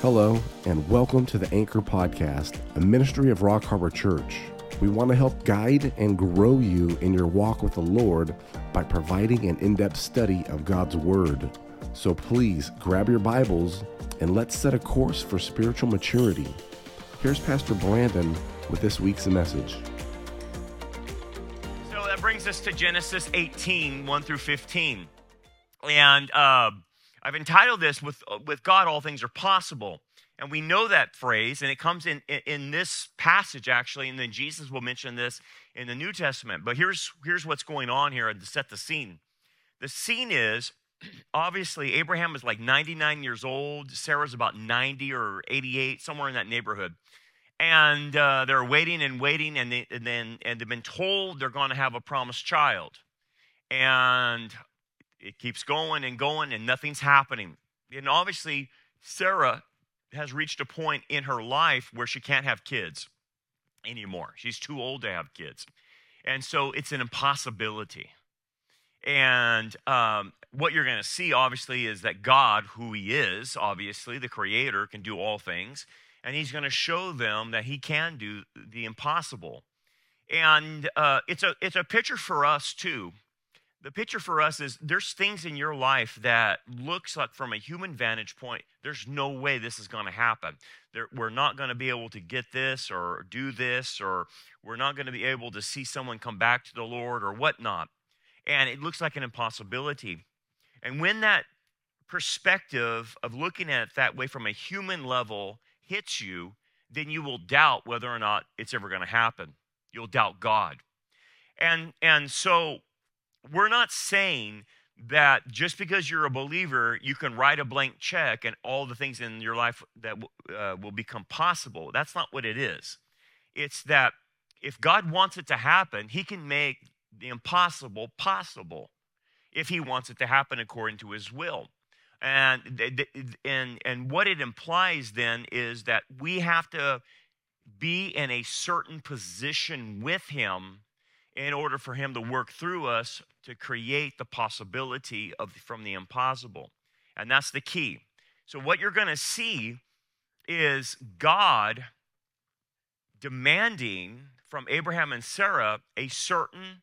Hello, and welcome to the Anchor Podcast, a ministry of Rock Harbor Church. We want to help guide and grow you in your walk with the Lord by providing an in depth study of God's Word. So please grab your Bibles and let's set a course for spiritual maturity. Here's Pastor Brandon with this week's message. So that brings us to Genesis 18, 1 through 15. And uh, I've entitled this with, with God, all things are possible. And we know that phrase, and it comes in, in, in this passage actually, and then Jesus will mention this in the New Testament. But here's, here's what's going on here to set the scene. The scene is obviously Abraham is like 99 years old, Sarah's about 90 or 88, somewhere in that neighborhood. And uh, they're waiting and waiting, and, they, and then and they've been told they're going to have a promised child. And it keeps going and going, and nothing's happening. And obviously, Sarah has reached a point in her life where she can't have kids anymore. She's too old to have kids. And so it's an impossibility. And um, what you're going to see, obviously, is that God, who He is, obviously, the Creator, can do all things. And He's going to show them that He can do the impossible. And uh, it's, a, it's a picture for us, too. The picture for us is there's things in your life that looks like, from a human vantage point, there's no way this is going to happen. There, we're not going to be able to get this or do this, or we're not going to be able to see someone come back to the Lord or whatnot and it looks like an impossibility. And when that perspective of looking at it that way from a human level hits you, then you will doubt whether or not it's ever going to happen. You'll doubt God. And and so we're not saying that just because you're a believer, you can write a blank check and all the things in your life that uh, will become possible. That's not what it is. It's that if God wants it to happen, He can make the impossible possible if he wants it to happen according to his will. And, and, and what it implies then is that we have to be in a certain position with him in order for him to work through us to create the possibility of from the impossible. And that's the key. So what you're going to see is God demanding from Abraham and Sarah a certain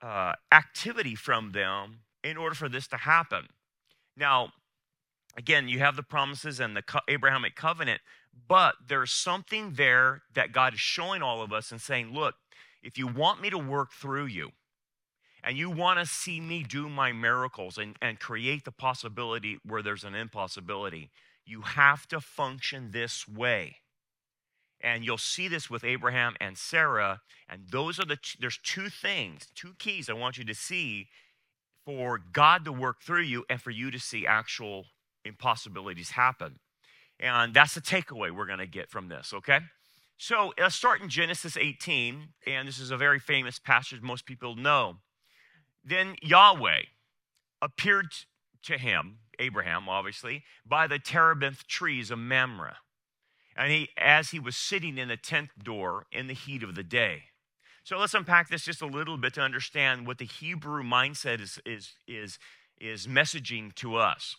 uh, activity from them in order for this to happen. Now, again, you have the promises and the Abrahamic covenant, but there's something there that God is showing all of us and saying, look, if you want me to work through you, and you want to see me do my miracles and, and create the possibility where there's an impossibility, you have to function this way. And you'll see this with Abraham and Sarah. And those are the, there's two things, two keys I want you to see for God to work through you and for you to see actual impossibilities happen. And that's the takeaway we're going to get from this, okay? So let's start in Genesis 18. And this is a very famous passage most people know. Then Yahweh appeared to him, Abraham, obviously, by the terebinth trees of Mamre and he, as he was sitting in the tent door in the heat of the day. So let's unpack this just a little bit to understand what the Hebrew mindset is, is, is, is messaging to us.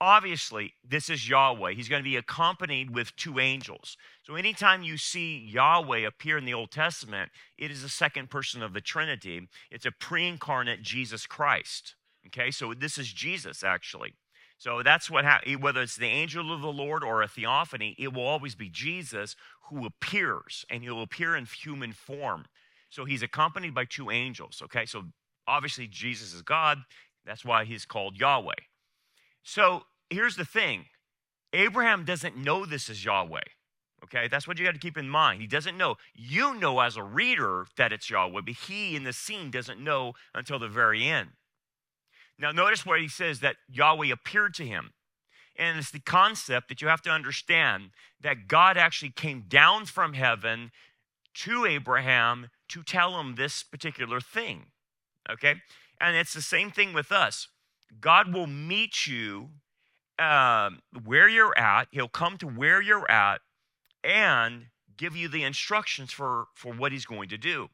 Obviously, this is Yahweh. He's going to be accompanied with two angels. So, anytime you see Yahweh appear in the Old Testament, it is the second person of the Trinity. It's a pre incarnate Jesus Christ. Okay, so this is Jesus actually. So that's what happens. Whether it's the angel of the Lord or a theophany, it will always be Jesus who appears, and he'll appear in human form. So he's accompanied by two angels. Okay, so obviously Jesus is God. That's why he's called Yahweh. So here's the thing Abraham doesn't know this is Yahweh. Okay, that's what you got to keep in mind. He doesn't know. You know as a reader that it's Yahweh, but he in the scene doesn't know until the very end. Now, notice where he says that Yahweh appeared to him. And it's the concept that you have to understand that God actually came down from heaven to Abraham to tell him this particular thing. Okay? And it's the same thing with us. God will meet you um, where you're at, He'll come to where you're at and give you the instructions for, for what He's going to do.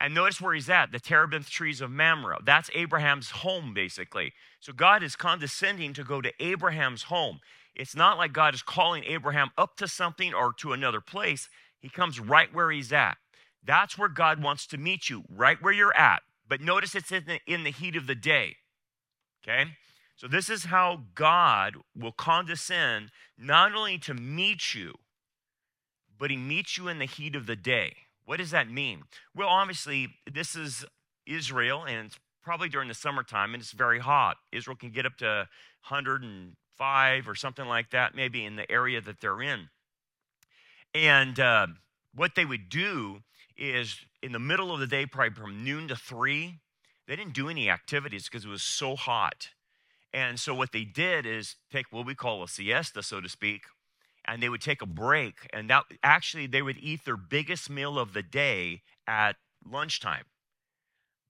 And notice where he's at the terebinth trees of Mamre. That's Abraham's home, basically. So God is condescending to go to Abraham's home. It's not like God is calling Abraham up to something or to another place. He comes right where he's at. That's where God wants to meet you, right where you're at. But notice it's in the, in the heat of the day. Okay? So, this is how God will condescend not only to meet you, but he meets you in the heat of the day. What does that mean? Well, obviously, this is Israel, and it's probably during the summertime, and it's very hot. Israel can get up to 105 or something like that, maybe in the area that they're in. And uh, what they would do is in the middle of the day, probably from noon to three, they didn't do any activities because it was so hot. And so what they did is take what we call a siesta, so to speak, and they would take a break. And that actually they would eat their biggest meal of the day at lunchtime.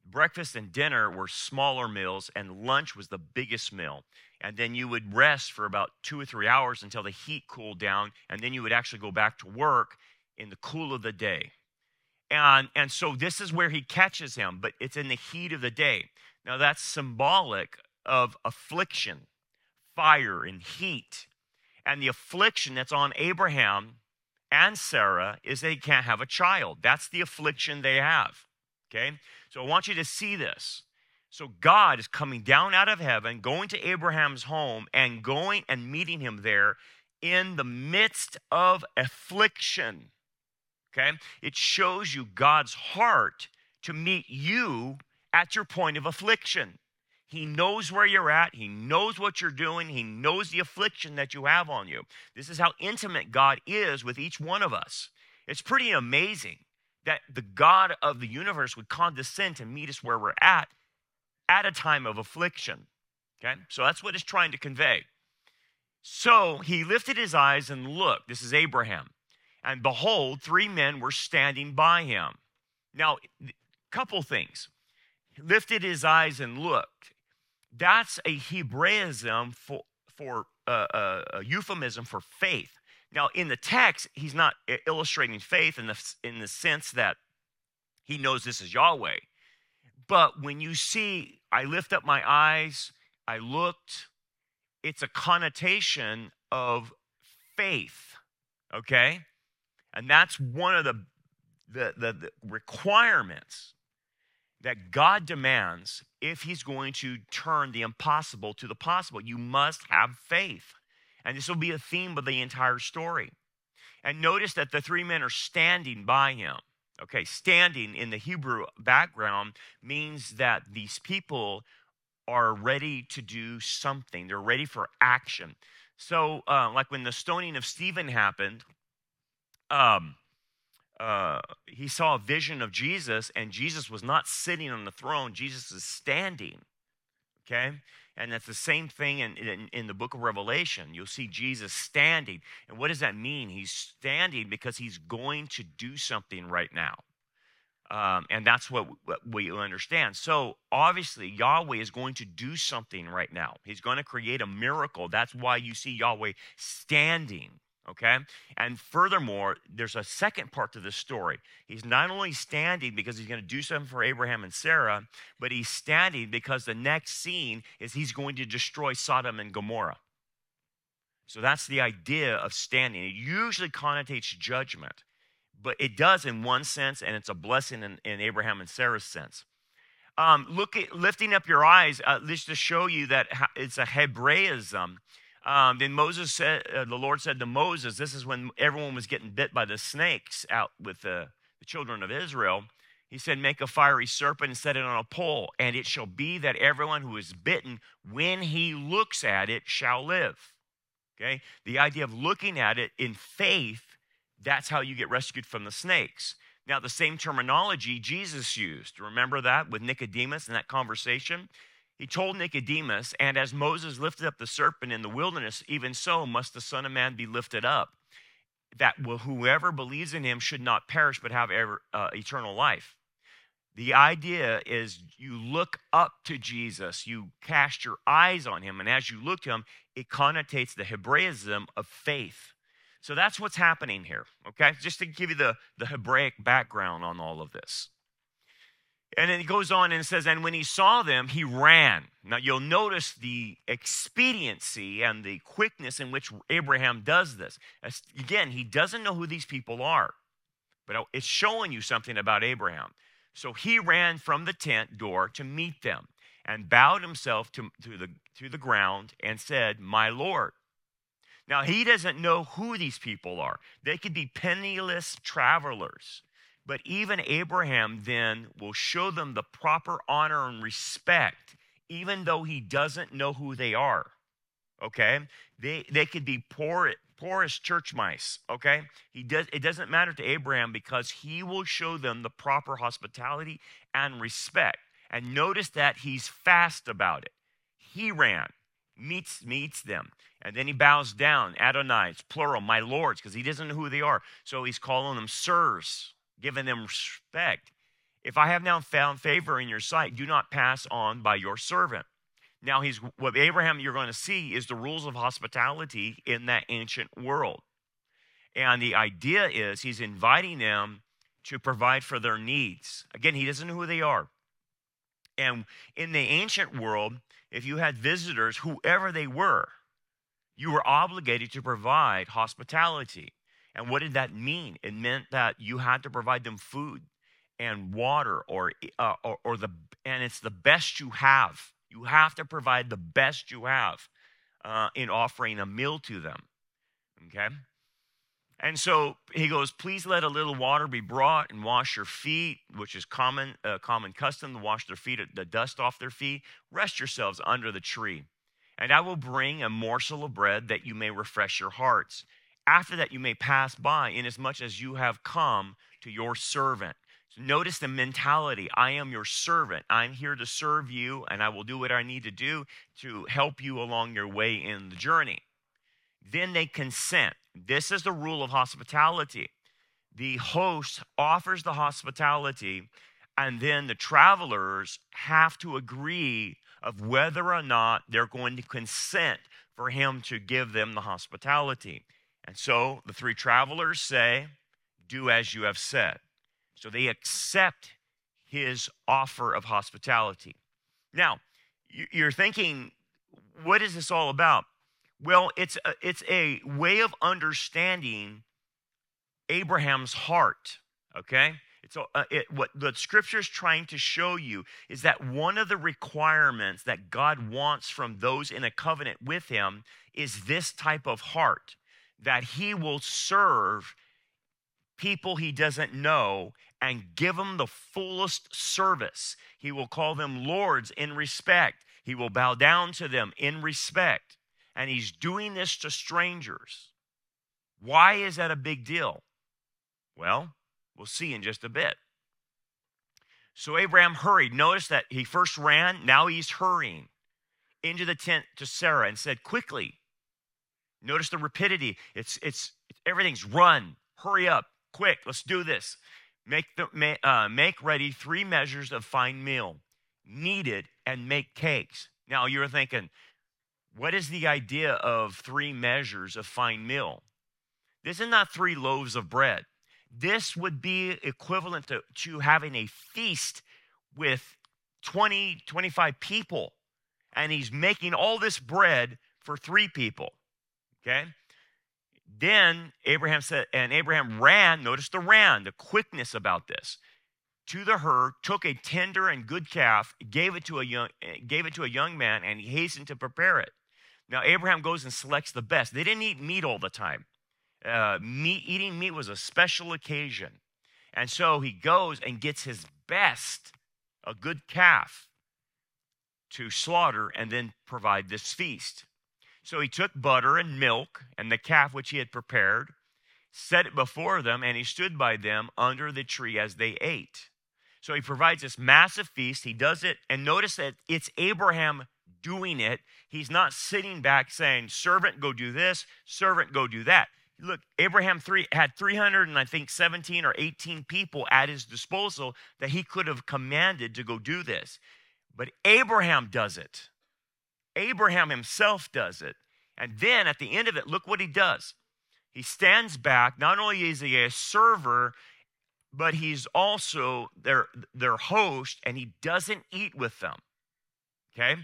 Breakfast and dinner were smaller meals, and lunch was the biggest meal. And then you would rest for about two or three hours until the heat cooled down, and then you would actually go back to work in the cool of the day. And, and so this is where he catches him, but it's in the heat of the day. Now, that's symbolic of affliction, fire, and heat. And the affliction that's on Abraham and Sarah is they can't have a child. That's the affliction they have. Okay? So I want you to see this. So God is coming down out of heaven, going to Abraham's home, and going and meeting him there in the midst of affliction. Okay? It shows you God's heart to meet you at your point of affliction. He knows where you're at. He knows what you're doing. He knows the affliction that you have on you. This is how intimate God is with each one of us. It's pretty amazing that the God of the universe would condescend to meet us where we're at at a time of affliction. Okay? So that's what it's trying to convey. So he lifted his eyes and looked. This is Abraham. And behold, three men were standing by him. Now, couple things. He lifted his eyes and looked. That's a Hebraism for, for uh, uh, a euphemism for faith. Now, in the text, he's not illustrating faith in the, in the sense that he knows this is Yahweh. But when you see, I lift up my eyes, I looked, it's a connotation of faith, okay? And that's one of the, the, the, the requirements that God demands if He's going to turn the impossible to the possible. You must have faith. And this will be a theme of the entire story. And notice that the three men are standing by him. Okay, standing in the Hebrew background means that these people are ready to do something, they're ready for action. So, uh, like when the stoning of Stephen happened, um, uh, he saw a vision of Jesus, and Jesus was not sitting on the throne, Jesus is standing. Okay? And that's the same thing in, in, in, the book of Revelation. You'll see Jesus standing. And what does that mean? He's standing because he's going to do something right now. Um, and that's what, what we understand. So obviously, Yahweh is going to do something right now. He's going to create a miracle. That's why you see Yahweh standing okay? And furthermore, there's a second part to this story. He's not only standing because he's going to do something for Abraham and Sarah, but he's standing because the next scene is he's going to destroy Sodom and Gomorrah. So that's the idea of standing. It usually connotates judgment, but it does in one sense, and it's a blessing in, in Abraham and Sarah's sense. Um, look at lifting up your eyes, uh, just to show you that it's a Hebraism um, then Moses said, uh, the Lord said to Moses, this is when everyone was getting bit by the snakes out with the, the children of Israel. He said, Make a fiery serpent and set it on a pole, and it shall be that everyone who is bitten, when he looks at it, shall live. Okay? The idea of looking at it in faith, that's how you get rescued from the snakes. Now, the same terminology Jesus used. Remember that with Nicodemus in that conversation? He told Nicodemus, and as Moses lifted up the serpent in the wilderness, even so must the Son of Man be lifted up, that whoever believes in him should not perish but have ever, uh, eternal life. The idea is you look up to Jesus, you cast your eyes on him, and as you look to him, it connotates the Hebraism of faith. So that's what's happening here, okay? Just to give you the, the Hebraic background on all of this. And it goes on and says, and when he saw them, he ran. Now you'll notice the expediency and the quickness in which Abraham does this. Again, he doesn't know who these people are, but it's showing you something about Abraham. So he ran from the tent door to meet them and bowed himself to, to, the, to the ground and said, My Lord. Now, he doesn't know who these people are. They could be penniless travelers. But even Abraham then will show them the proper honor and respect, even though he doesn't know who they are. Okay? They, they could be poor, poorest church mice. Okay? He does, it doesn't matter to Abraham because he will show them the proper hospitality and respect. And notice that he's fast about it. He ran, meets, meets them. And then he bows down, Adonai, it's plural, my lords, because he doesn't know who they are. So he's calling them sirs giving them respect. If I have now found favor in your sight, do not pass on by your servant. Now, he's what Abraham you're going to see is the rules of hospitality in that ancient world. And the idea is he's inviting them to provide for their needs. Again, he doesn't know who they are. And in the ancient world, if you had visitors, whoever they were, you were obligated to provide hospitality. And what did that mean? It meant that you had to provide them food and water or, uh, or, or, the, and it's the best you have. You have to provide the best you have uh, in offering a meal to them. Okay? And so he goes, please let a little water be brought and wash your feet, which is common, uh, common custom to wash their feet, the dust off their feet. Rest yourselves under the tree. And I will bring a morsel of bread that you may refresh your hearts. After that, you may pass by, inasmuch as you have come to your servant. Notice the mentality I am your servant. I'm here to serve you, and I will do what I need to do to help you along your way in the journey. Then they consent. This is the rule of hospitality. The host offers the hospitality, and then the travelers have to agree of whether or not they're going to consent for him to give them the hospitality. And so the three travelers say, Do as you have said. So they accept his offer of hospitality. Now, you're thinking, what is this all about? Well, it's a, it's a way of understanding Abraham's heart, okay? It's it, what the scripture is trying to show you is that one of the requirements that God wants from those in a covenant with him is this type of heart that he will serve people he doesn't know and give them the fullest service. He will call them lords in respect. He will bow down to them in respect. And he's doing this to strangers. Why is that a big deal? Well, we'll see in just a bit. So Abraham hurried. Notice that he first ran, now he's hurrying into the tent to Sarah and said, Quickly, Notice the rapidity. It's, it's, everything's run, hurry up, quick, let's do this. Make, the, uh, make ready three measures of fine meal, knead it, and make cakes. Now you're thinking, what is the idea of three measures of fine meal? This is not three loaves of bread. This would be equivalent to, to having a feast with 20, 25 people. And he's making all this bread for three people. Okay? Then Abraham said, and Abraham ran, notice the ran, the quickness about this, to the herd, took a tender and good calf, gave it to a young, gave it to a young man, and he hastened to prepare it. Now Abraham goes and selects the best. They didn't eat meat all the time. Uh, meat, eating meat was a special occasion. And so he goes and gets his best, a good calf, to slaughter and then provide this feast. So he took butter and milk and the calf which he had prepared, set it before them, and he stood by them under the tree as they ate. So he provides this massive feast. He does it, and notice that it's Abraham doing it. He's not sitting back saying, Servant, go do this, servant, go do that. Look, Abraham three, had 300 and I think 17 or 18 people at his disposal that he could have commanded to go do this. But Abraham does it. Abraham himself does it. And then at the end of it, look what he does. He stands back. Not only is he a server but he's also their their host and he doesn't eat with them. Okay?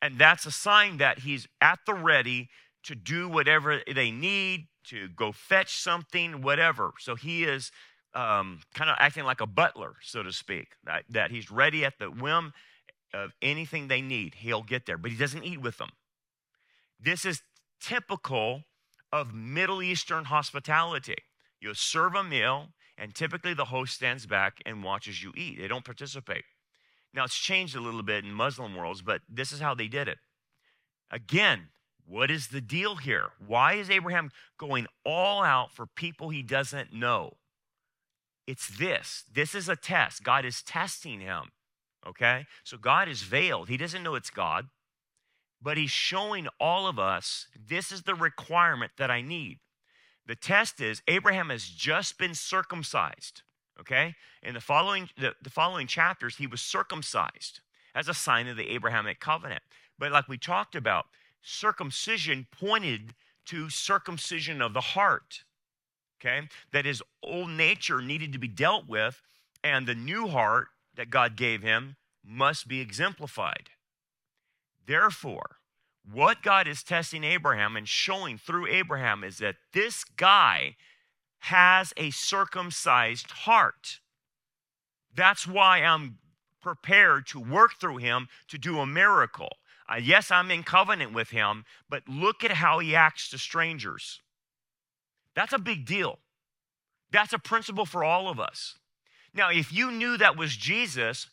And that's a sign that he's at the ready to do whatever they need, to go fetch something, whatever. So he is um, kind of acting like a butler, so to speak, that, that he's ready at the whim of anything they need. He'll get there, but he doesn't eat with them. This is typical of Middle Eastern hospitality. You serve a meal, and typically the host stands back and watches you eat. They don't participate. Now, it's changed a little bit in Muslim worlds, but this is how they did it. Again, what is the deal here? Why is Abraham going all out for people he doesn't know? It's this. This is a test. God is testing him. Okay? So God is veiled. He doesn't know it's God, but he's showing all of us this is the requirement that I need. The test is Abraham has just been circumcised. Okay? In the following, the, the following chapters, he was circumcised as a sign of the Abrahamic covenant. But like we talked about, circumcision pointed to circumcision of the heart. Okay? That his old nature needed to be dealt with, and the new heart that God gave him must be exemplified. Therefore, what God is testing Abraham and showing through Abraham is that this guy has a circumcised heart. That's why I'm prepared to work through him to do a miracle. Uh, yes, I'm in covenant with him, but look at how he acts to strangers. That's a big deal. That's a principle for all of us. Now, if you knew that was Jesus,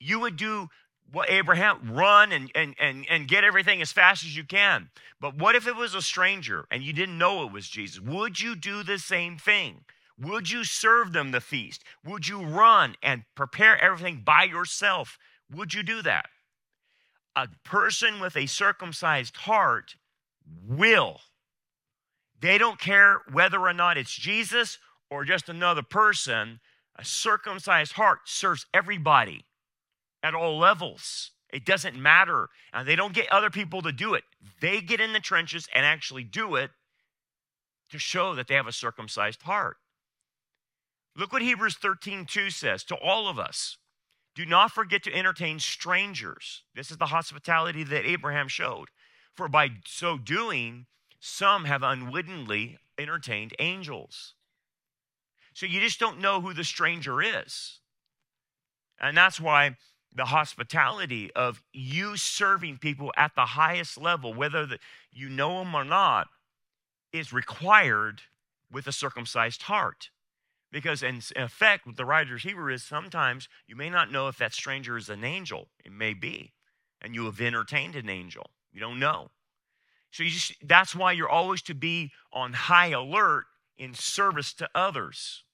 you would do what Abraham run and, and, and, and get everything as fast as you can. But what if it was a stranger and you didn't know it was Jesus? Would you do the same thing? Would you serve them the feast? Would you run and prepare everything by yourself? Would you do that? A person with a circumcised heart will. They don't care whether or not it's Jesus or just another person. A circumcised heart serves everybody at all levels. It doesn't matter. And they don't get other people to do it. They get in the trenches and actually do it to show that they have a circumcised heart. Look what Hebrews 13 2 says to all of us. Do not forget to entertain strangers. This is the hospitality that Abraham showed. For by so doing, some have unwittingly entertained angels. So you just don't know who the stranger is. And that's why the hospitality of you serving people at the highest level, whether the, you know them or not, is required with a circumcised heart. Because, in effect, what the writer's Hebrew is sometimes you may not know if that stranger is an angel. It may be. And you have entertained an angel. You don't know. So you just, that's why you're always to be on high alert in service to others.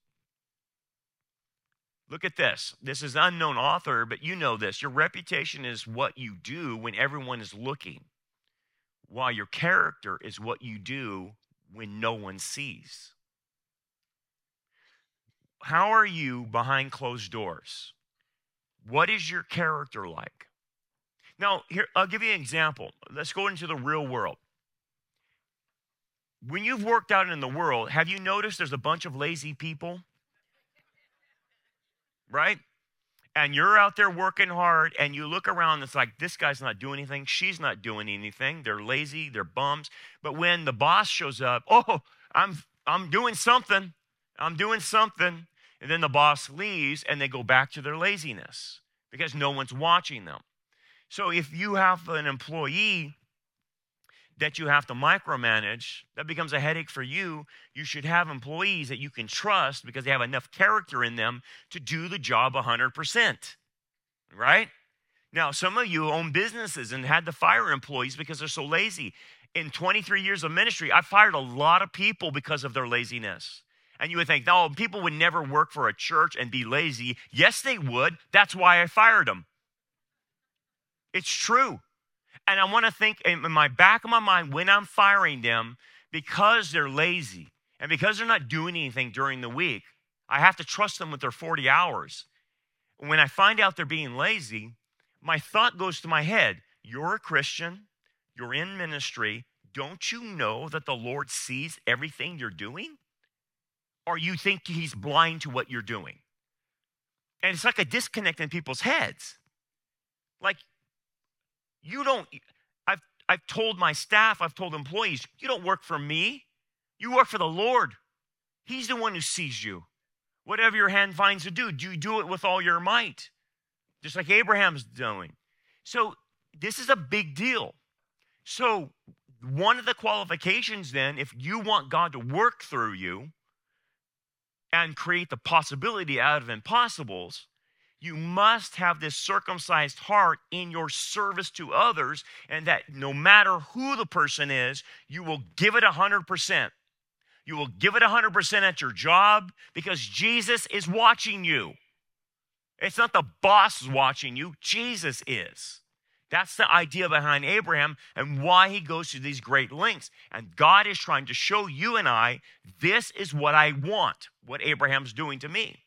Look at this. This is unknown author, but you know this. Your reputation is what you do when everyone is looking, while your character is what you do when no one sees. How are you behind closed doors? What is your character like? Now, here I'll give you an example. Let's go into the real world. When you've worked out in the world, have you noticed there's a bunch of lazy people? right? And you're out there working hard, and you look around, and it's like, this guy's not doing anything, she's not doing anything. They're lazy, they're bums. But when the boss shows up, oh, I'm I'm doing something. I'm doing something. And then the boss leaves and they go back to their laziness because no one's watching them. So if you have an employee that you have to micromanage, that becomes a headache for you. You should have employees that you can trust because they have enough character in them to do the job 100%. Right? Now, some of you own businesses and had to fire employees because they're so lazy. In 23 years of ministry, I fired a lot of people because of their laziness. And you would think, no, people would never work for a church and be lazy. Yes, they would. That's why I fired them. It's true. And I want to think in my back of my mind when I'm firing them, because they're lazy and because they're not doing anything during the week, I have to trust them with their 40 hours. When I find out they're being lazy, my thought goes to my head You're a Christian, you're in ministry. Don't you know that the Lord sees everything you're doing? or you think he's blind to what you're doing. And it's like a disconnect in people's heads. Like, you don't, I've, I've told my staff, I've told employees, you don't work for me, you work for the Lord. He's the one who sees you. Whatever your hand finds to do, do you do it with all your might? Just like Abraham's doing. So, this is a big deal. So, one of the qualifications then, if you want God to work through you and create the possibility out of impossibles, you must have this circumcised heart in your service to others, and that no matter who the person is, you will give it 100%. You will give it 100% at your job because Jesus is watching you. It's not the boss watching you, Jesus is. That's the idea behind Abraham and why he goes to these great lengths. And God is trying to show you and I this is what I want, what Abraham's doing to me.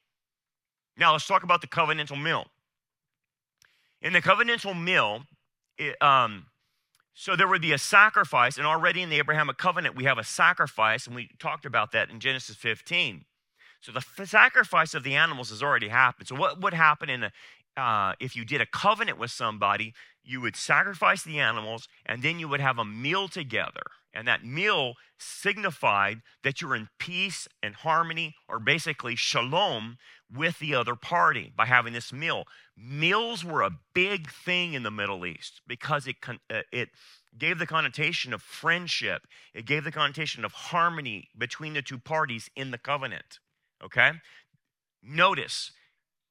Now, let's talk about the covenantal meal. In the covenantal meal, it, um, so there would be a sacrifice, and already in the Abrahamic covenant, we have a sacrifice, and we talked about that in Genesis 15. So the f- sacrifice of the animals has already happened. So what would happen in a, uh, if you did a covenant with somebody? You would sacrifice the animals, and then you would have a meal together. And that meal signified that you're in peace and harmony, or basically shalom, with the other party by having this meal. Meals were a big thing in the Middle East because it, uh, it gave the connotation of friendship, it gave the connotation of harmony between the two parties in the covenant. Okay? Notice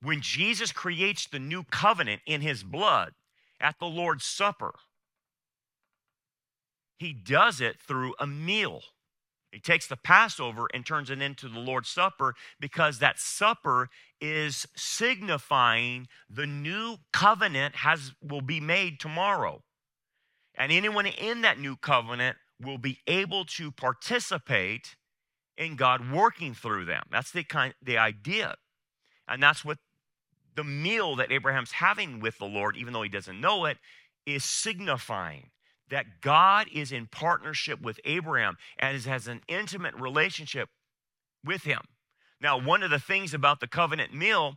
when Jesus creates the new covenant in his blood at the Lord's Supper, he does it through a meal. He takes the Passover and turns it into the Lord's Supper because that supper is signifying the new covenant has will be made tomorrow. And anyone in that new covenant will be able to participate in God working through them. That's the kind the idea. And that's what the meal that Abraham's having with the Lord, even though he doesn't know it, is signifying that God is in partnership with Abraham and has an intimate relationship with him. Now, one of the things about the covenant meal,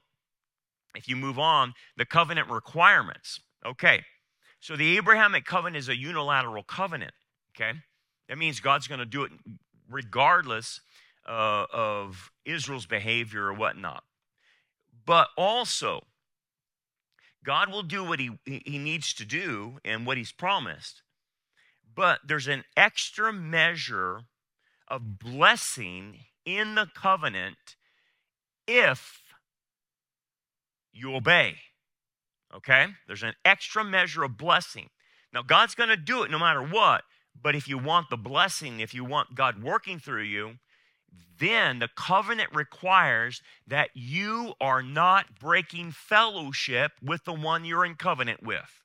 if you move on, the covenant requirements. Okay, so the Abrahamic covenant is a unilateral covenant. Okay, that means God's going to do it regardless uh, of Israel's behavior or whatnot. But also, God will do what he, he needs to do and what he's promised. But there's an extra measure of blessing in the covenant if you obey. Okay? There's an extra measure of blessing. Now, God's going to do it no matter what, but if you want the blessing, if you want God working through you, then the covenant requires that you are not breaking fellowship with the one you're in covenant with.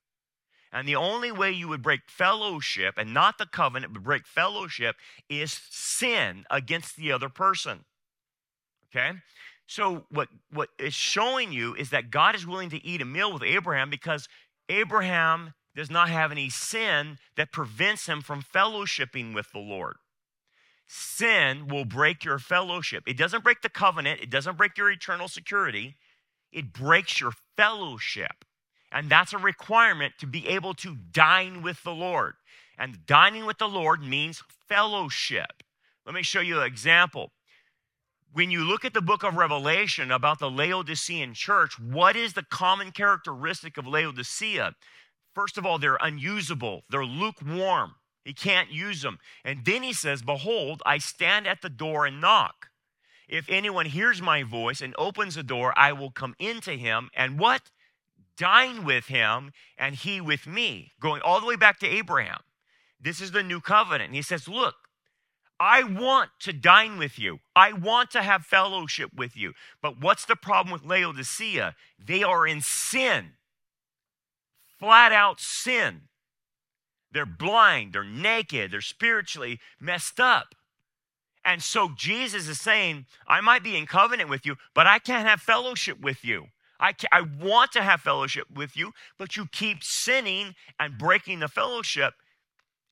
And the only way you would break fellowship, and not the covenant, but break fellowship, is sin against the other person. Okay? So, what, what is showing you is that God is willing to eat a meal with Abraham because Abraham does not have any sin that prevents him from fellowshipping with the Lord. Sin will break your fellowship. It doesn't break the covenant, it doesn't break your eternal security, it breaks your fellowship. And that's a requirement to be able to dine with the Lord. And dining with the Lord means fellowship. Let me show you an example. When you look at the book of Revelation about the Laodicean church, what is the common characteristic of Laodicea? First of all, they're unusable, they're lukewarm. He can't use them. And then he says, Behold, I stand at the door and knock. If anyone hears my voice and opens the door, I will come into him and what? Dine with him and he with me, going all the way back to Abraham. This is the new covenant. And he says, Look, I want to dine with you. I want to have fellowship with you. But what's the problem with Laodicea? They are in sin, flat out sin. They're blind, they're naked, they're spiritually messed up. And so Jesus is saying, I might be in covenant with you, but I can't have fellowship with you. I, I want to have fellowship with you, but you keep sinning and breaking the fellowship.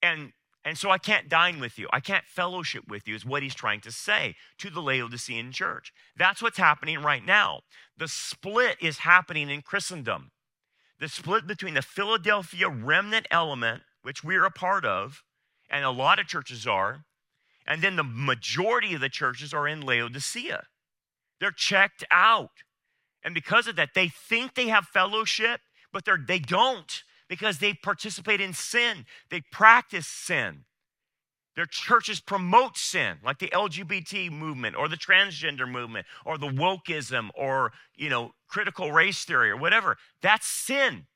And And so I can't dine with you. I can't fellowship with you, is what he's trying to say to the Laodicean church. That's what's happening right now. The split is happening in Christendom. The split between the Philadelphia remnant element, which we're a part of, and a lot of churches are, and then the majority of the churches are in Laodicea. They're checked out. And because of that, they think they have fellowship, but they don't because they participate in sin. They practice sin. Their churches promote sin, like the LGBT movement or the transgender movement or the wokeism or, you know, critical race theory or whatever. That's sin.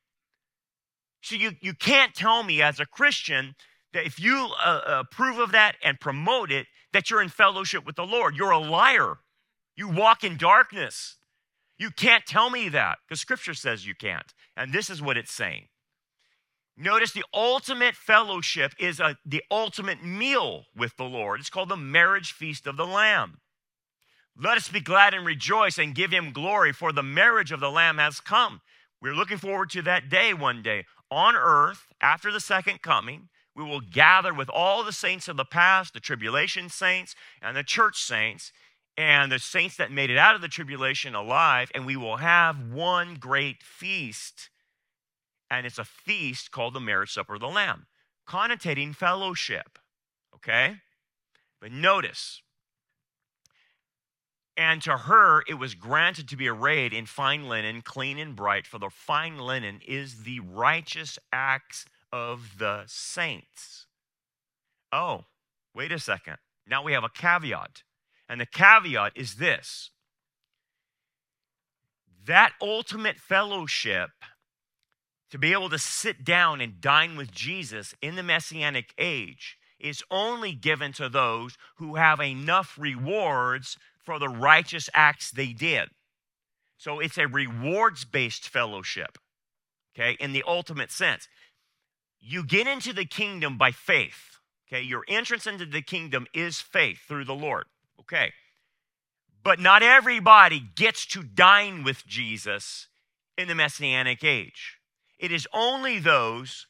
So you, you can't tell me as a Christian that if you uh, approve of that and promote it, that you're in fellowship with the Lord. You're a liar. You walk in darkness. You can't tell me that because scripture says you can't. And this is what it's saying. Notice the ultimate fellowship is a, the ultimate meal with the Lord. It's called the marriage feast of the Lamb. Let us be glad and rejoice and give him glory, for the marriage of the Lamb has come. We're looking forward to that day one day. On earth, after the second coming, we will gather with all the saints of the past, the tribulation saints and the church saints, and the saints that made it out of the tribulation alive, and we will have one great feast and it's a feast called the marriage supper of the Lamb, connotating fellowship. Okay? But notice, and to her it was granted to be arrayed in fine linen, clean and bright, for the fine linen is the righteous acts of the saints. Oh, wait a second. Now we have a caveat. And the caveat is this that ultimate fellowship to be able to sit down and dine with Jesus in the Messianic age is only given to those who have enough rewards for the righteous acts they did. So it's a rewards based fellowship, okay, in the ultimate sense. You get into the kingdom by faith, okay? Your entrance into the kingdom is faith through the Lord, okay? But not everybody gets to dine with Jesus in the Messianic age. It is only those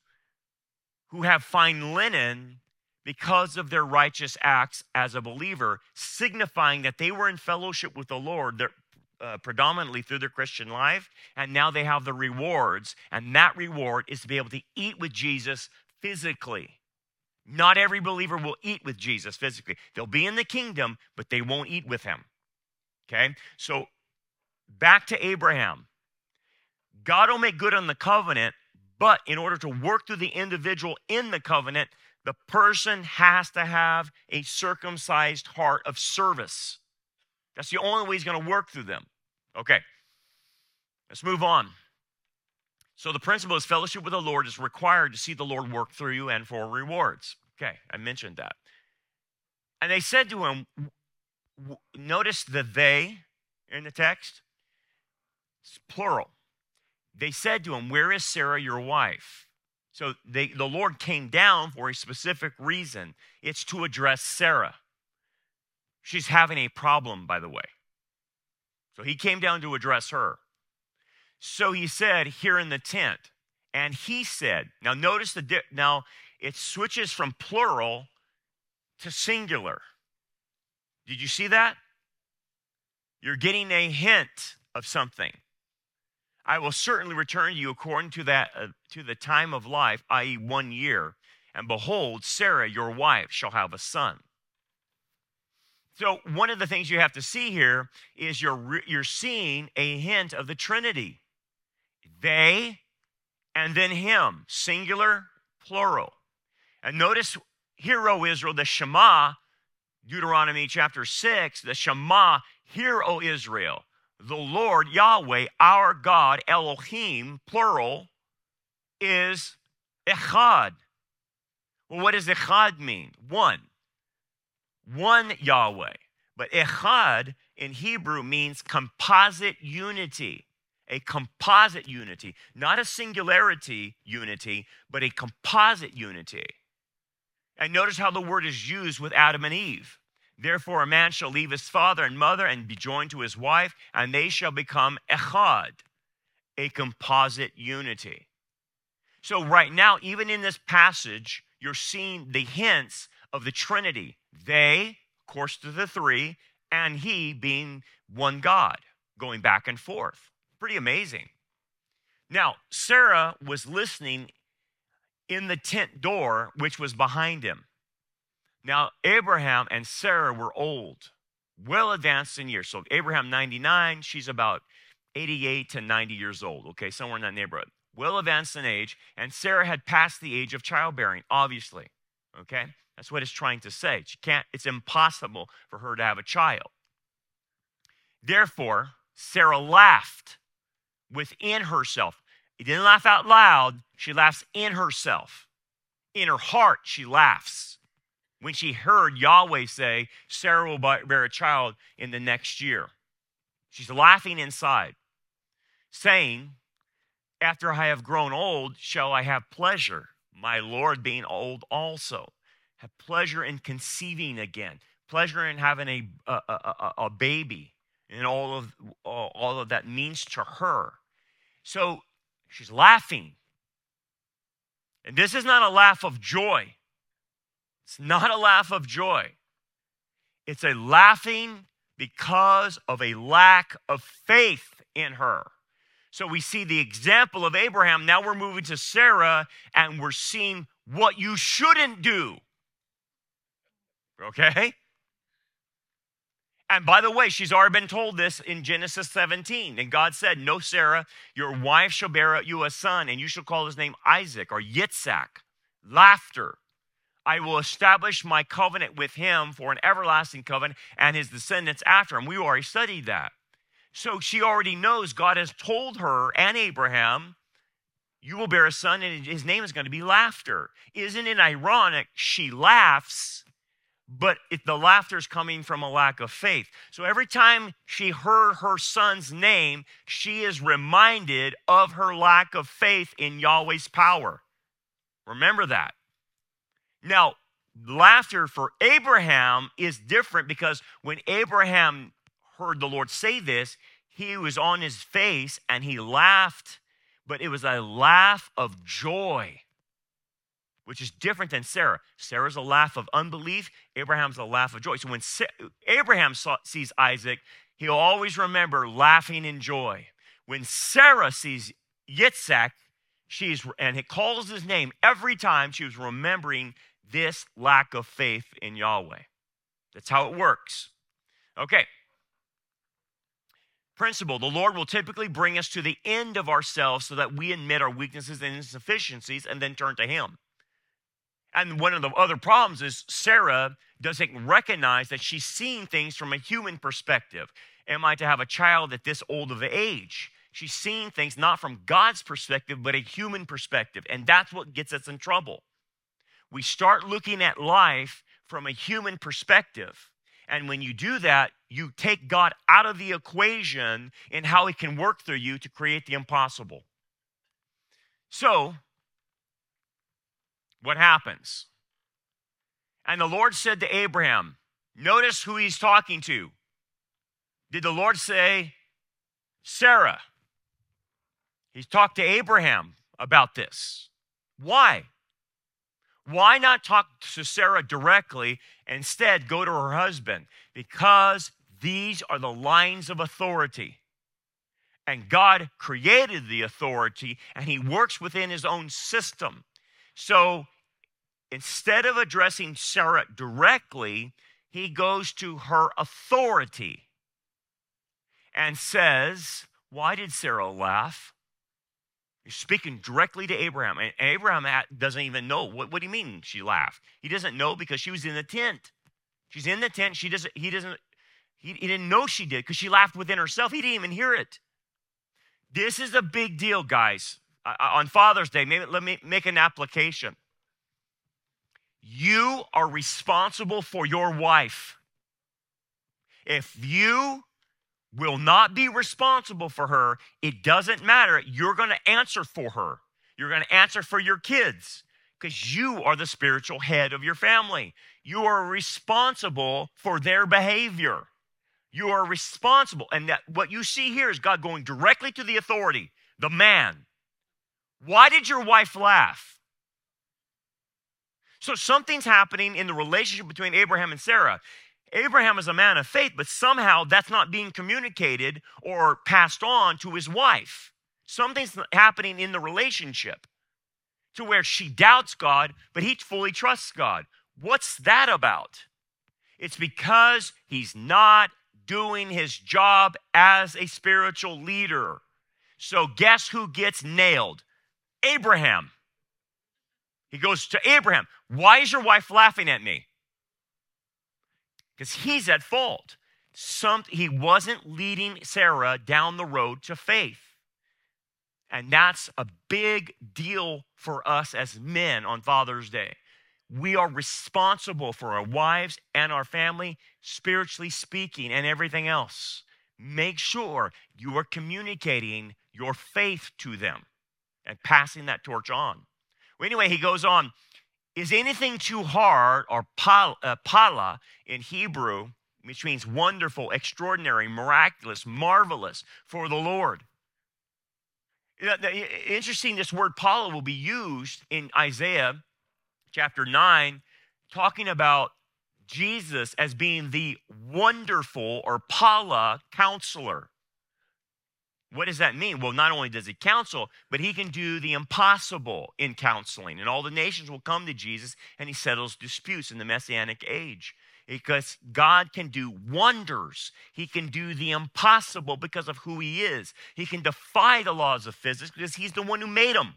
who have fine linen because of their righteous acts as a believer, signifying that they were in fellowship with the Lord uh, predominantly through their Christian life, and now they have the rewards. And that reward is to be able to eat with Jesus physically. Not every believer will eat with Jesus physically. They'll be in the kingdom, but they won't eat with him. Okay? So back to Abraham. God will make good on the covenant, but in order to work through the individual in the covenant, the person has to have a circumcised heart of service. That's the only way he's going to work through them. Okay, let's move on. So, the principle is fellowship with the Lord is required to see the Lord work through you and for rewards. Okay, I mentioned that. And they said to him, notice the they in the text, it's plural they said to him, Where is Sarah, your wife? So they, the Lord came down for a specific reason. It's to address Sarah. She's having a problem, by the way. So he came down to address her. So he said, Here in the tent. And he said, Now notice the, di- now it switches from plural to singular. Did you see that? You're getting a hint of something. I will certainly return to you according to that uh, to the time of life, i.e., one year. And behold, Sarah, your wife, shall have a son. So one of the things you have to see here is you're you're seeing a hint of the Trinity. They and then him, singular, plural. And notice hear, O Israel, the Shema, Deuteronomy chapter 6, the Shema, hear, O Israel the Lord Yahweh, our God, Elohim, plural, is Echad. Well, what does Echad mean? One. One Yahweh. But Echad in Hebrew means composite unity. A composite unity, not a singularity unity, but a composite unity. And notice how the word is used with Adam and Eve. Therefore, a man shall leave his father and mother and be joined to his wife, and they shall become echad, a composite unity. So, right now, even in this passage, you're seeing the hints of the Trinity. They, of course, to the three, and he being one God, going back and forth. Pretty amazing. Now, Sarah was listening in the tent door, which was behind him. Now, Abraham and Sarah were old, well advanced in years. So, Abraham 99, she's about 88 to 90 years old, okay, somewhere in that neighborhood. Well advanced in age, and Sarah had passed the age of childbearing, obviously, okay? That's what it's trying to say. She can't, it's impossible for her to have a child. Therefore, Sarah laughed within herself. He didn't laugh out loud, she laughs in herself. In her heart, she laughs when she heard Yahweh say, Sarah will bear a child in the next year. She's laughing inside, saying, After I have grown old, shall I have pleasure, my Lord being old also have pleasure in conceiving again, pleasure in having a, a, a, a baby, and all of, all of that means to her. So she's laughing. And this is not a laugh of joy. It's not a laugh of joy. It's a laughing because of a lack of faith in her. So we see the example of Abraham. Now we're moving to Sarah and we're seeing what you shouldn't do. Okay? And by the way, she's already been told this in Genesis 17. And God said, No, Sarah, your wife shall bear you a son, and you shall call his name Isaac or Yitzhak, laughter. I will establish my covenant with him for an everlasting covenant and his descendants after him. We already studied that. So she already knows God has told her and Abraham, You will bear a son, and his name is going to be laughter. Isn't it ironic? She laughs but it, the laughter is coming from a lack of faith. So every time she heard her son's name, she is reminded of her lack of faith in Yahweh's power. Remember that. Now, laughter for Abraham is different because when Abraham heard the Lord say this, he was on his face and he laughed, but it was a laugh of joy which is different than Sarah. Sarah's a laugh of unbelief, Abraham's a laugh of joy. So when Sa- Abraham saw, sees Isaac, he'll always remember laughing in joy. When Sarah sees Yitzhak, she's and it calls his name every time she was remembering this lack of faith in Yahweh. That's how it works. Okay. Principle the Lord will typically bring us to the end of ourselves so that we admit our weaknesses and insufficiencies and then turn to Him. And one of the other problems is Sarah doesn't recognize that she's seeing things from a human perspective. Am I to have a child at this old of age? She's seeing things not from God's perspective, but a human perspective. And that's what gets us in trouble. We start looking at life from a human perspective. And when you do that, you take God out of the equation in how He can work through you to create the impossible. So, what happens? And the Lord said to Abraham, notice who he's talking to. Did the Lord say, Sarah? He's talked to Abraham about this. Why? Why not talk to Sarah directly? Instead, go to her husband? Because these are the lines of authority. And God created the authority, and He works within His own system. So instead of addressing Sarah directly, he goes to her authority and says, Why did Sarah laugh? You're speaking directly to Abraham. And Abraham doesn't even know. What, what do you mean she laughed? He doesn't know because she was in the tent. She's in the tent. She doesn't, he doesn't, he, he didn't know she did because she laughed within herself. He didn't even hear it. This is a big deal, guys on Father's Day, maybe let me make an application. You are responsible for your wife. If you will not be responsible for her, it doesn't matter. You're going to answer for her. You're going to answer for your kids because you are the spiritual head of your family. You are responsible for their behavior. You are responsible. And that what you see here is God going directly to the authority, the man, Why did your wife laugh? So something's happening in the relationship between Abraham and Sarah. Abraham is a man of faith, but somehow that's not being communicated or passed on to his wife. Something's happening in the relationship to where she doubts God, but he fully trusts God. What's that about? It's because he's not doing his job as a spiritual leader. So, guess who gets nailed? Abraham. He goes to Abraham, Why is your wife laughing at me? Because he's at fault. Some, he wasn't leading Sarah down the road to faith. And that's a big deal for us as men on Father's Day. We are responsible for our wives and our family, spiritually speaking, and everything else. Make sure you are communicating your faith to them and passing that torch on. Well, anyway, he goes on Is anything too hard, or pala, uh, pala in Hebrew, which means wonderful, extraordinary, miraculous, marvelous for the Lord? Interesting, this word pala will be used in Isaiah chapter 9, talking about Jesus as being the wonderful or pala counselor. What does that mean? Well, not only does he counsel, but he can do the impossible in counseling. And all the nations will come to Jesus and he settles disputes in the messianic age. Because God can do wonders. He can do the impossible because of who he is. He can defy the laws of physics because he's the one who made them.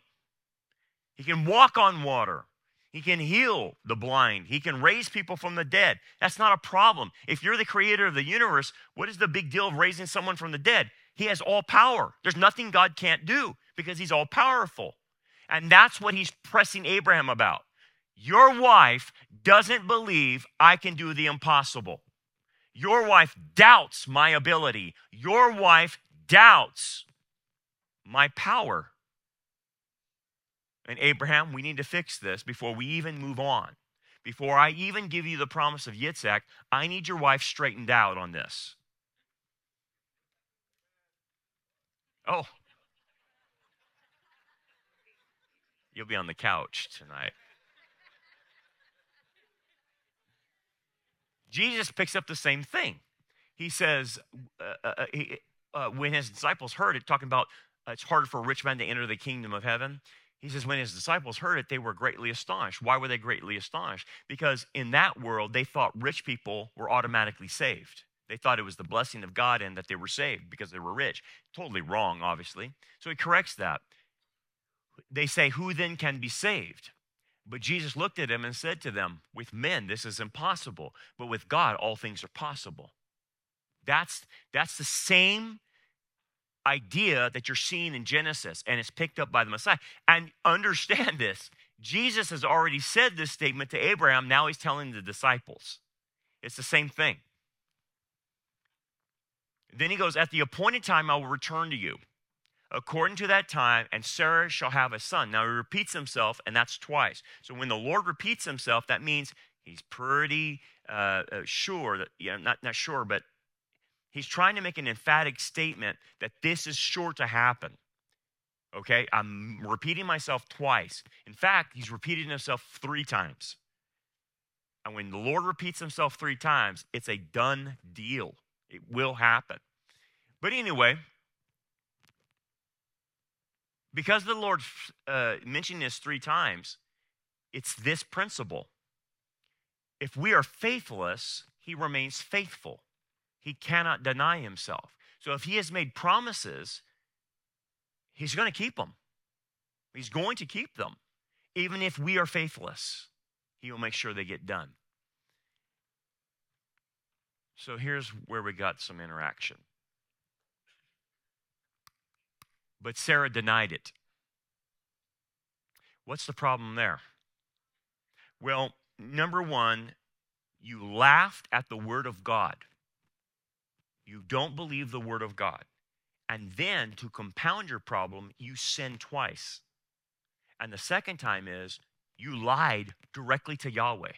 He can walk on water. He can heal the blind. He can raise people from the dead. That's not a problem. If you're the creator of the universe, what is the big deal of raising someone from the dead? He has all power. There's nothing God can't do because he's all powerful. And that's what he's pressing Abraham about. Your wife doesn't believe I can do the impossible. Your wife doubts my ability. Your wife doubts my power. And Abraham, we need to fix this before we even move on. Before I even give you the promise of Yitzhak, I need your wife straightened out on this. Oh. You'll be on the couch tonight. Jesus picks up the same thing. He says, uh, uh, uh he, uh, when his disciples heard it, talking about uh, it's harder for a rich man to enter the kingdom of heaven. He says, when his disciples heard it, they were greatly astonished. Why were they greatly astonished? Because in that world, they thought rich people were automatically saved. They thought it was the blessing of God and that they were saved because they were rich. Totally wrong, obviously. So he corrects that. They say, Who then can be saved? But Jesus looked at them and said to them, With men, this is impossible, but with God, all things are possible. That's, that's the same idea that you're seeing in Genesis, and it's picked up by the Messiah. And understand this Jesus has already said this statement to Abraham, now he's telling the disciples. It's the same thing. Then he goes, At the appointed time, I will return to you. According to that time, and Sarah shall have a son. Now he repeats himself, and that's twice. So when the Lord repeats himself, that means he's pretty uh, uh, sure that, you know, not, not sure, but He's trying to make an emphatic statement that this is sure to happen. Okay, I'm repeating myself twice. In fact, he's repeating himself three times. And when the Lord repeats himself three times, it's a done deal. It will happen. But anyway, because the Lord uh, mentioned this three times, it's this principle. If we are faithless, he remains faithful. He cannot deny himself. So if he has made promises, he's going to keep them. He's going to keep them. Even if we are faithless, he will make sure they get done. So here's where we got some interaction. But Sarah denied it. What's the problem there? Well, number one, you laughed at the word of God. You don't believe the word of God. And then to compound your problem, you sin twice. And the second time is you lied directly to Yahweh.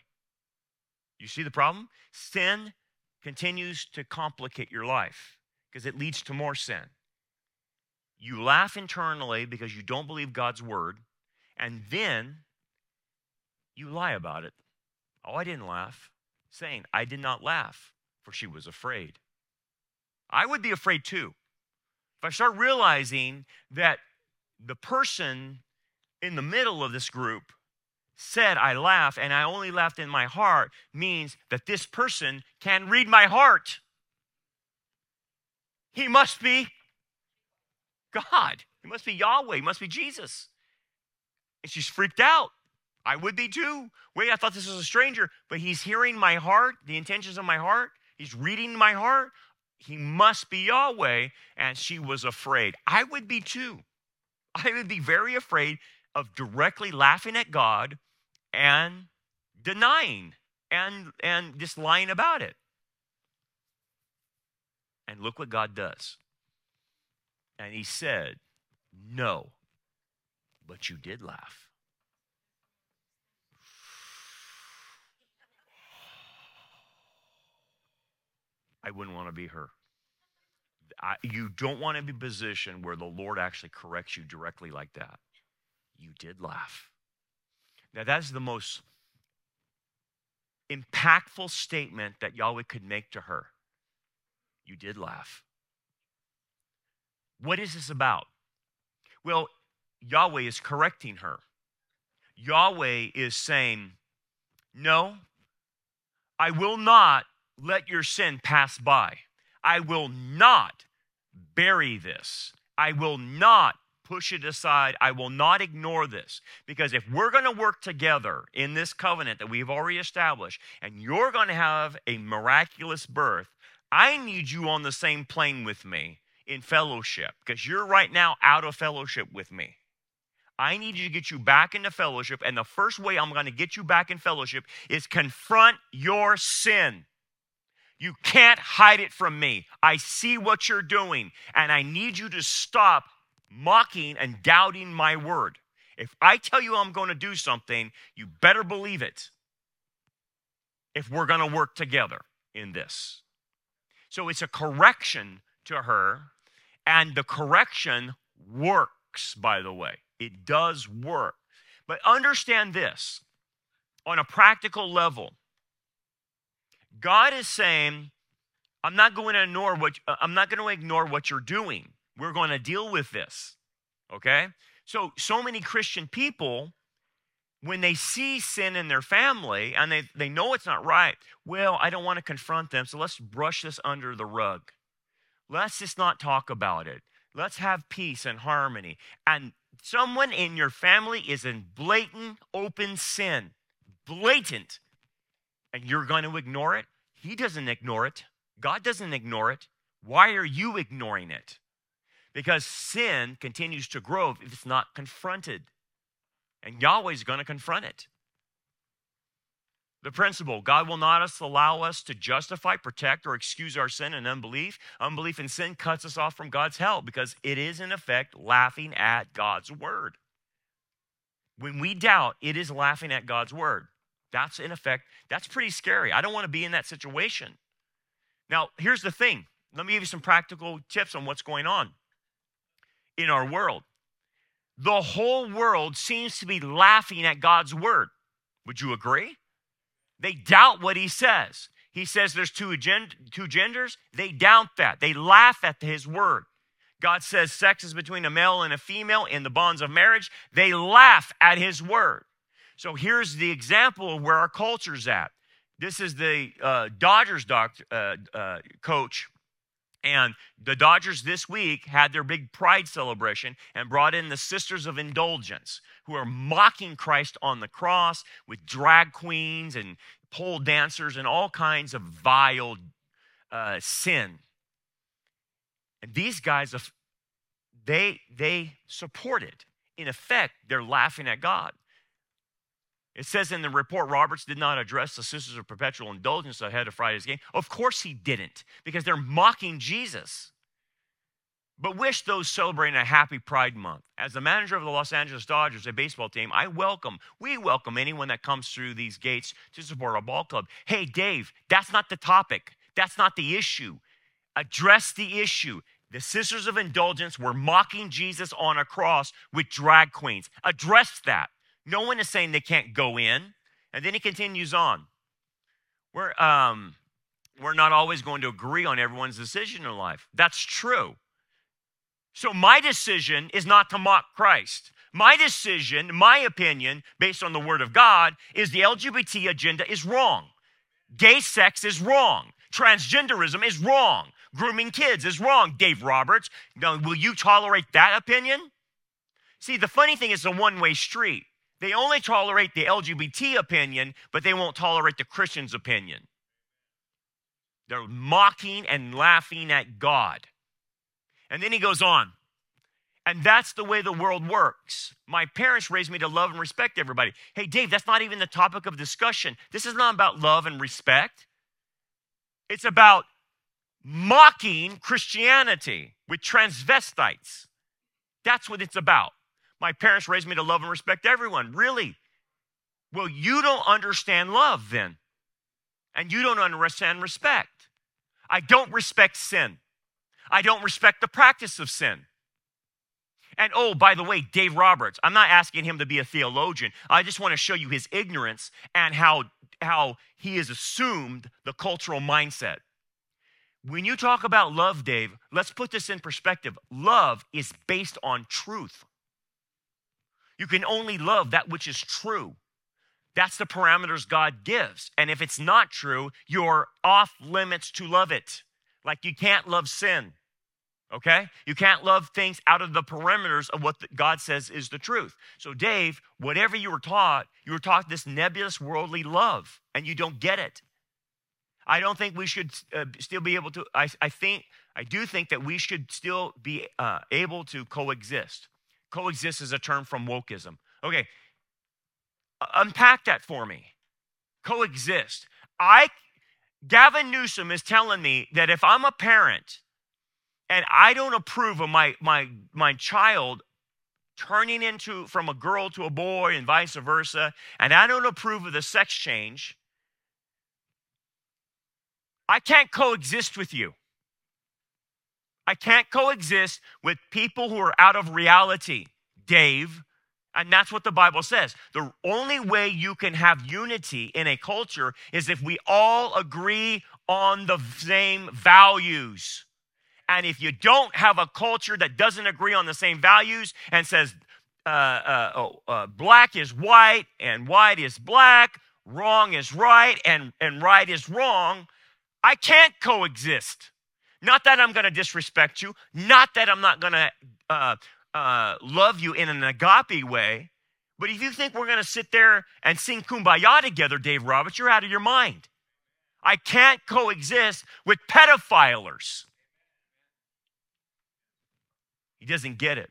You see the problem? Sin continues to complicate your life because it leads to more sin. you laugh internally because you don't believe God's word, and then you lie about it. Oh, I didn't laugh. Saying, I did not laugh, for she was afraid. I would be afraid too. If I start realizing that the person in the middle of this group said I laugh and I only laughed in my heart means that this person can read my heart. He must be God. He must be Yahweh. He must be Jesus. And she's freaked out. I would be too. Wait, I thought this was a stranger, but he's hearing my heart, the intentions of my heart. He's reading my heart. He must be Yahweh. And she was afraid. I would be too. I would be very afraid of directly laughing at God and denying and, and just lying about it. And look what God does. And he said, No, but you did laugh. I wouldn't want to be her. I, you don't want to be positioned where the Lord actually corrects you directly like that. You did laugh. Now, that's the most impactful statement that Yahweh could make to her. You did laugh. What is this about? Well, Yahweh is correcting her. Yahweh is saying, No, I will not let your sin pass by. I will not bury this. I will not push it aside. I will not ignore this. Because if we're going to work together in this covenant that we've already established, and you're going to have a miraculous birth, I need you on the same plane with me in fellowship because you're right now out of fellowship with me. I need you to get you back into fellowship. And the first way I'm going to get you back in fellowship is confront your sin. You can't hide it from me. I see what you're doing, and I need you to stop mocking and doubting my word. If I tell you I'm going to do something, you better believe it if we're going to work together in this. So it's a correction to her, and the correction works, by the way. It does work. But understand this on a practical level God is saying, I'm not going to ignore what uh, I'm not going to ignore what you're doing. We're going to deal with this. Okay? So so many Christian people when they see sin in their family and they, they know it's not right, well, I don't want to confront them, so let's brush this under the rug. Let's just not talk about it. Let's have peace and harmony. And someone in your family is in blatant, open sin, blatant, and you're going to ignore it? He doesn't ignore it. God doesn't ignore it. Why are you ignoring it? Because sin continues to grow if it's not confronted. And Yahweh's going to confront it. The principle God will not allow us to justify, protect, or excuse our sin and unbelief. Unbelief and sin cuts us off from God's help because it is, in effect, laughing at God's word. When we doubt, it is laughing at God's word. That's, in effect, that's pretty scary. I don't want to be in that situation. Now, here's the thing let me give you some practical tips on what's going on in our world. The whole world seems to be laughing at God's word. Would you agree? They doubt what he says. He says there's two, two genders. They doubt that. They laugh at his word. God says sex is between a male and a female in the bonds of marriage. They laugh at his word. So here's the example of where our culture's at. This is the uh, Dodgers uh, uh, coach and the Dodgers this week had their big pride celebration and brought in the Sisters of Indulgence, who are mocking Christ on the cross with drag queens and pole dancers and all kinds of vile uh, sin. And these guys, they, they support it. In effect, they're laughing at God. It says in the report, Roberts did not address the Sisters of Perpetual Indulgence ahead of Friday's game. Of course he didn't, because they're mocking Jesus. But wish those celebrating a happy Pride Month. As the manager of the Los Angeles Dodgers, a baseball team, I welcome, we welcome anyone that comes through these gates to support our ball club. Hey, Dave, that's not the topic. That's not the issue. Address the issue. The Sisters of Indulgence were mocking Jesus on a cross with drag queens. Address that. No one is saying they can't go in. And then he continues on. We're, um, we're not always going to agree on everyone's decision in life. That's true. So my decision is not to mock Christ. My decision, my opinion, based on the word of God, is the LGBT agenda is wrong. Gay sex is wrong. Transgenderism is wrong. Grooming kids is wrong. Dave Roberts, now, will you tolerate that opinion? See, the funny thing is a one way street. They only tolerate the LGBT opinion, but they won't tolerate the Christian's opinion. They're mocking and laughing at God. And then he goes on. And that's the way the world works. My parents raised me to love and respect everybody. Hey, Dave, that's not even the topic of discussion. This is not about love and respect. It's about mocking Christianity with transvestites. That's what it's about. My parents raised me to love and respect everyone. Really? Well, you don't understand love then. And you don't understand respect. I don't respect sin. I don't respect the practice of sin. And oh, by the way, Dave Roberts, I'm not asking him to be a theologian. I just want to show you his ignorance and how, how he has assumed the cultural mindset. When you talk about love, Dave, let's put this in perspective. Love is based on truth. You can only love that which is true. That's the parameters God gives. And if it's not true, you're off limits to love it. Like you can't love sin okay? You can't love things out of the perimeters of what God says is the truth. So, Dave, whatever you were taught, you were taught this nebulous worldly love, and you don't get it. I don't think we should uh, still be able to, I, I, think, I do think that we should still be uh, able to coexist. Coexist is a term from wokeism. Okay, unpack that for me. Coexist. I, Gavin Newsom is telling me that if I'm a parent and I don't approve of my my my child turning into from a girl to a boy and vice versa, and I don't approve of the sex change, I can't coexist with you. I can't coexist with people who are out of reality, Dave. And that's what the Bible says. The only way you can have unity in a culture is if we all agree on the same values. And if you don't have a culture that doesn't agree on the same values and says uh, uh, oh, uh, black is white and white is black, wrong is right and, and right is wrong, I can't coexist. Not that I'm going to disrespect you, not that I'm not going to uh, uh, love you in an agape way, but if you think we're going to sit there and sing kumbaya together, Dave Roberts, you're out of your mind. I can't coexist with pedophilers. He doesn't get it.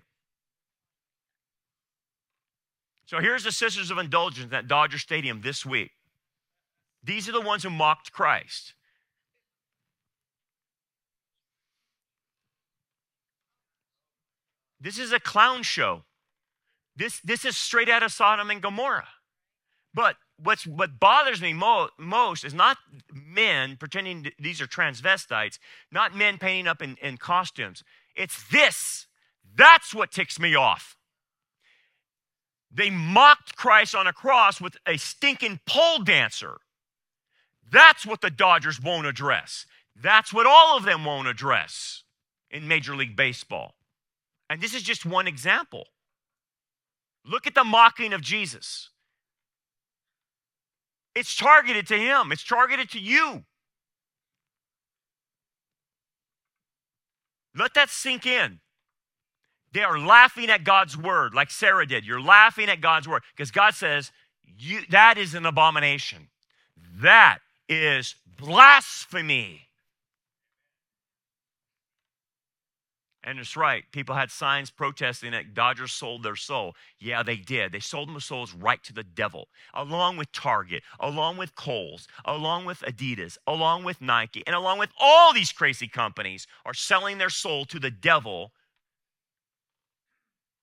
So here's the Sisters of Indulgence at Dodger Stadium this week. These are the ones who mocked Christ. This is a clown show. This, this is straight out of Sodom and Gomorrah. But what's, what bothers me mo- most is not men pretending these are transvestites, not men painting up in, in costumes. It's this that's what ticks me off. They mocked Christ on a cross with a stinking pole dancer. That's what the Dodgers won't address. That's what all of them won't address in Major League Baseball. And this is just one example. Look at the mocking of Jesus. It's targeted to him, it's targeted to you. Let that sink in. They are laughing at God's word, like Sarah did. You're laughing at God's word because God says you, that is an abomination. That is blasphemy. And it's right. People had signs protesting that Dodgers sold their soul. Yeah, they did. They sold their souls right to the devil, along with Target, along with Kohl's, along with Adidas, along with Nike, and along with all these crazy companies are selling their soul to the devil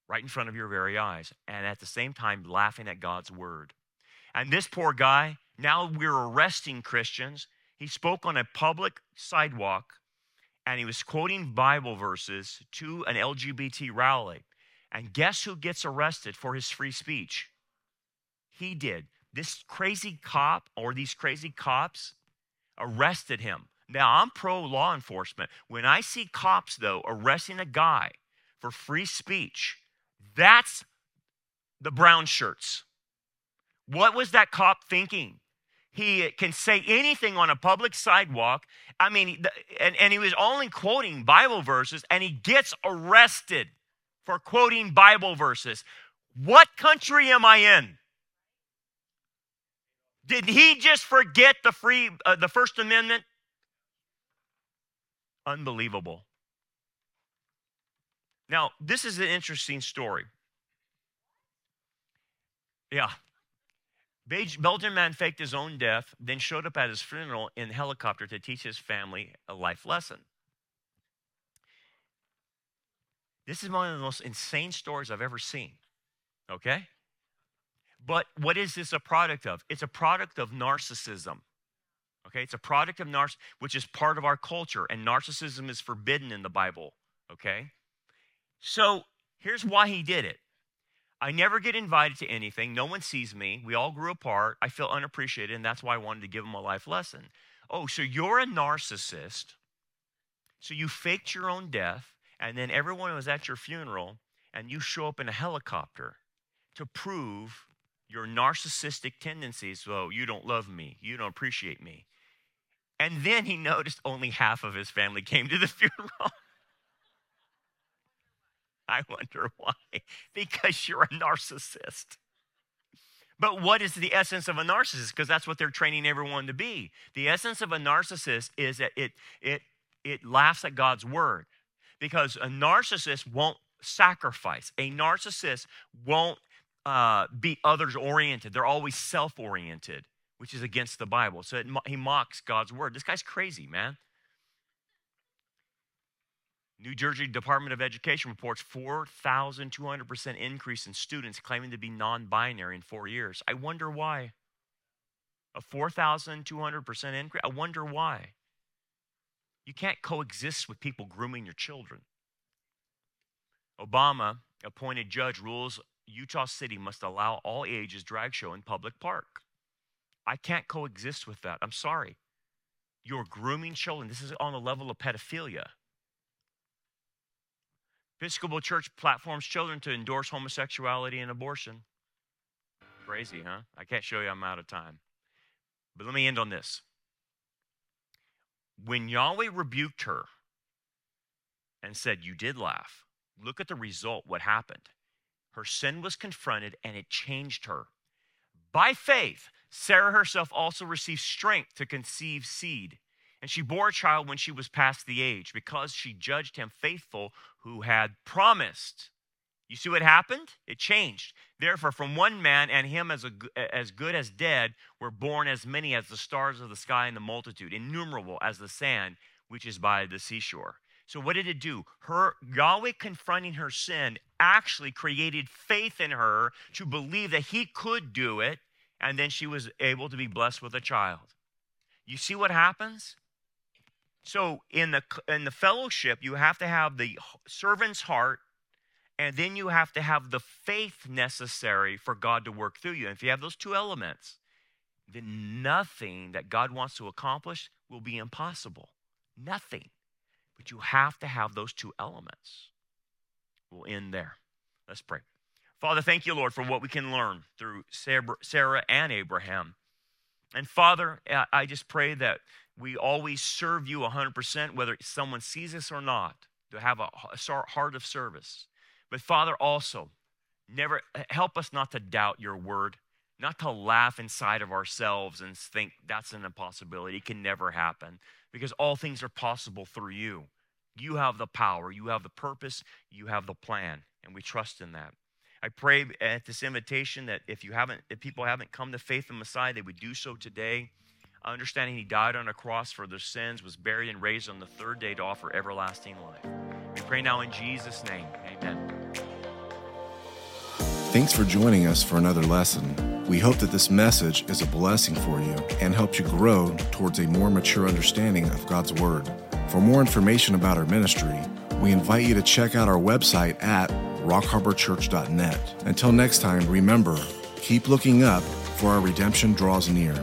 right in front of your very eyes, and at the same time laughing at God's word. And this poor guy, now we're arresting Christians. He spoke on a public sidewalk and he was quoting Bible verses to an LGBT rally. And guess who gets arrested for his free speech? He did. This crazy cop or these crazy cops arrested him. Now, I'm pro law enforcement. When I see cops, though, arresting a guy for free speech, that's the brown shirts. What was that cop thinking? He can say anything on a public sidewalk. I mean, and, and he was only quoting Bible verses, and he gets arrested for quoting Bible verses. What country am I in? Did he just forget the free uh, the First Amendment? Unbelievable. Now, this is an interesting story. Yeah. Belgian man faked his own death, then showed up at his funeral in helicopter to teach his family a life lesson. This is one of the most insane stories I've ever seen. Okay? But what is this a product of? It's a product of narcissism. Okay? It's a product of narcissism, which is part of our culture, and narcissism is forbidden in the Bible. Okay? So here's why he did it. I never get invited to anything. No one sees me. We all grew apart. I feel unappreciated, and that's why I wanted to give him a life lesson. Oh, so you're a narcissist. So you faked your own death, and then everyone was at your funeral, and you show up in a helicopter to prove your narcissistic tendencies. So you don't love me. You don't appreciate me. And then he noticed only half of his family came to the funeral. I wonder why. Because you're a narcissist. But what is the essence of a narcissist? Because that's what they're training everyone to be. The essence of a narcissist is that it, it, it laughs at God's word. Because a narcissist won't sacrifice, a narcissist won't uh, be others oriented. They're always self oriented, which is against the Bible. So it, he mocks God's word. This guy's crazy, man. New Jersey Department of Education reports 4,200% increase in students claiming to be non binary in four years. I wonder why. A 4,200% increase? I wonder why. You can't coexist with people grooming your children. Obama appointed judge rules Utah City must allow all ages drag show in public park. I can't coexist with that. I'm sorry. You're grooming children. This is on the level of pedophilia. Episcopal Church platforms children to endorse homosexuality and abortion. Crazy, huh? I can't show you, I'm out of time. But let me end on this. When Yahweh rebuked her and said, You did laugh, look at the result, what happened. Her sin was confronted and it changed her. By faith, Sarah herself also received strength to conceive seed. And she bore a child when she was past the age because she judged him faithful who had promised. You see what happened? It changed. Therefore, from one man and him as, a, as good as dead were born as many as the stars of the sky and the multitude, innumerable as the sand which is by the seashore. So, what did it do? Her Yahweh confronting her sin actually created faith in her to believe that he could do it, and then she was able to be blessed with a child. You see what happens? So in the in the fellowship, you have to have the servant's heart, and then you have to have the faith necessary for God to work through you. And if you have those two elements, then nothing that God wants to accomplish will be impossible. Nothing. But you have to have those two elements. We'll end there. Let's pray. Father, thank you, Lord, for what we can learn through Sarah and Abraham. And Father, I just pray that we always serve you 100%, whether someone sees us or not, to have a heart of service. But Father, also, never help us not to doubt your word, not to laugh inside of ourselves and think that's an impossibility. It can never happen because all things are possible through you. You have the power, you have the purpose, you have the plan, and we trust in that. I pray at this invitation that if you haven't, if people haven't come to faith in Messiah, they would do so today understanding he died on a cross for their sins, was buried, and raised on the third day to offer everlasting life. We pray now in Jesus' name. Amen. Thanks for joining us for another lesson. We hope that this message is a blessing for you and helps you grow towards a more mature understanding of God's Word. For more information about our ministry, we invite you to check out our website at rockharborchurch.net. Until next time, remember, keep looking up, for our redemption draws near.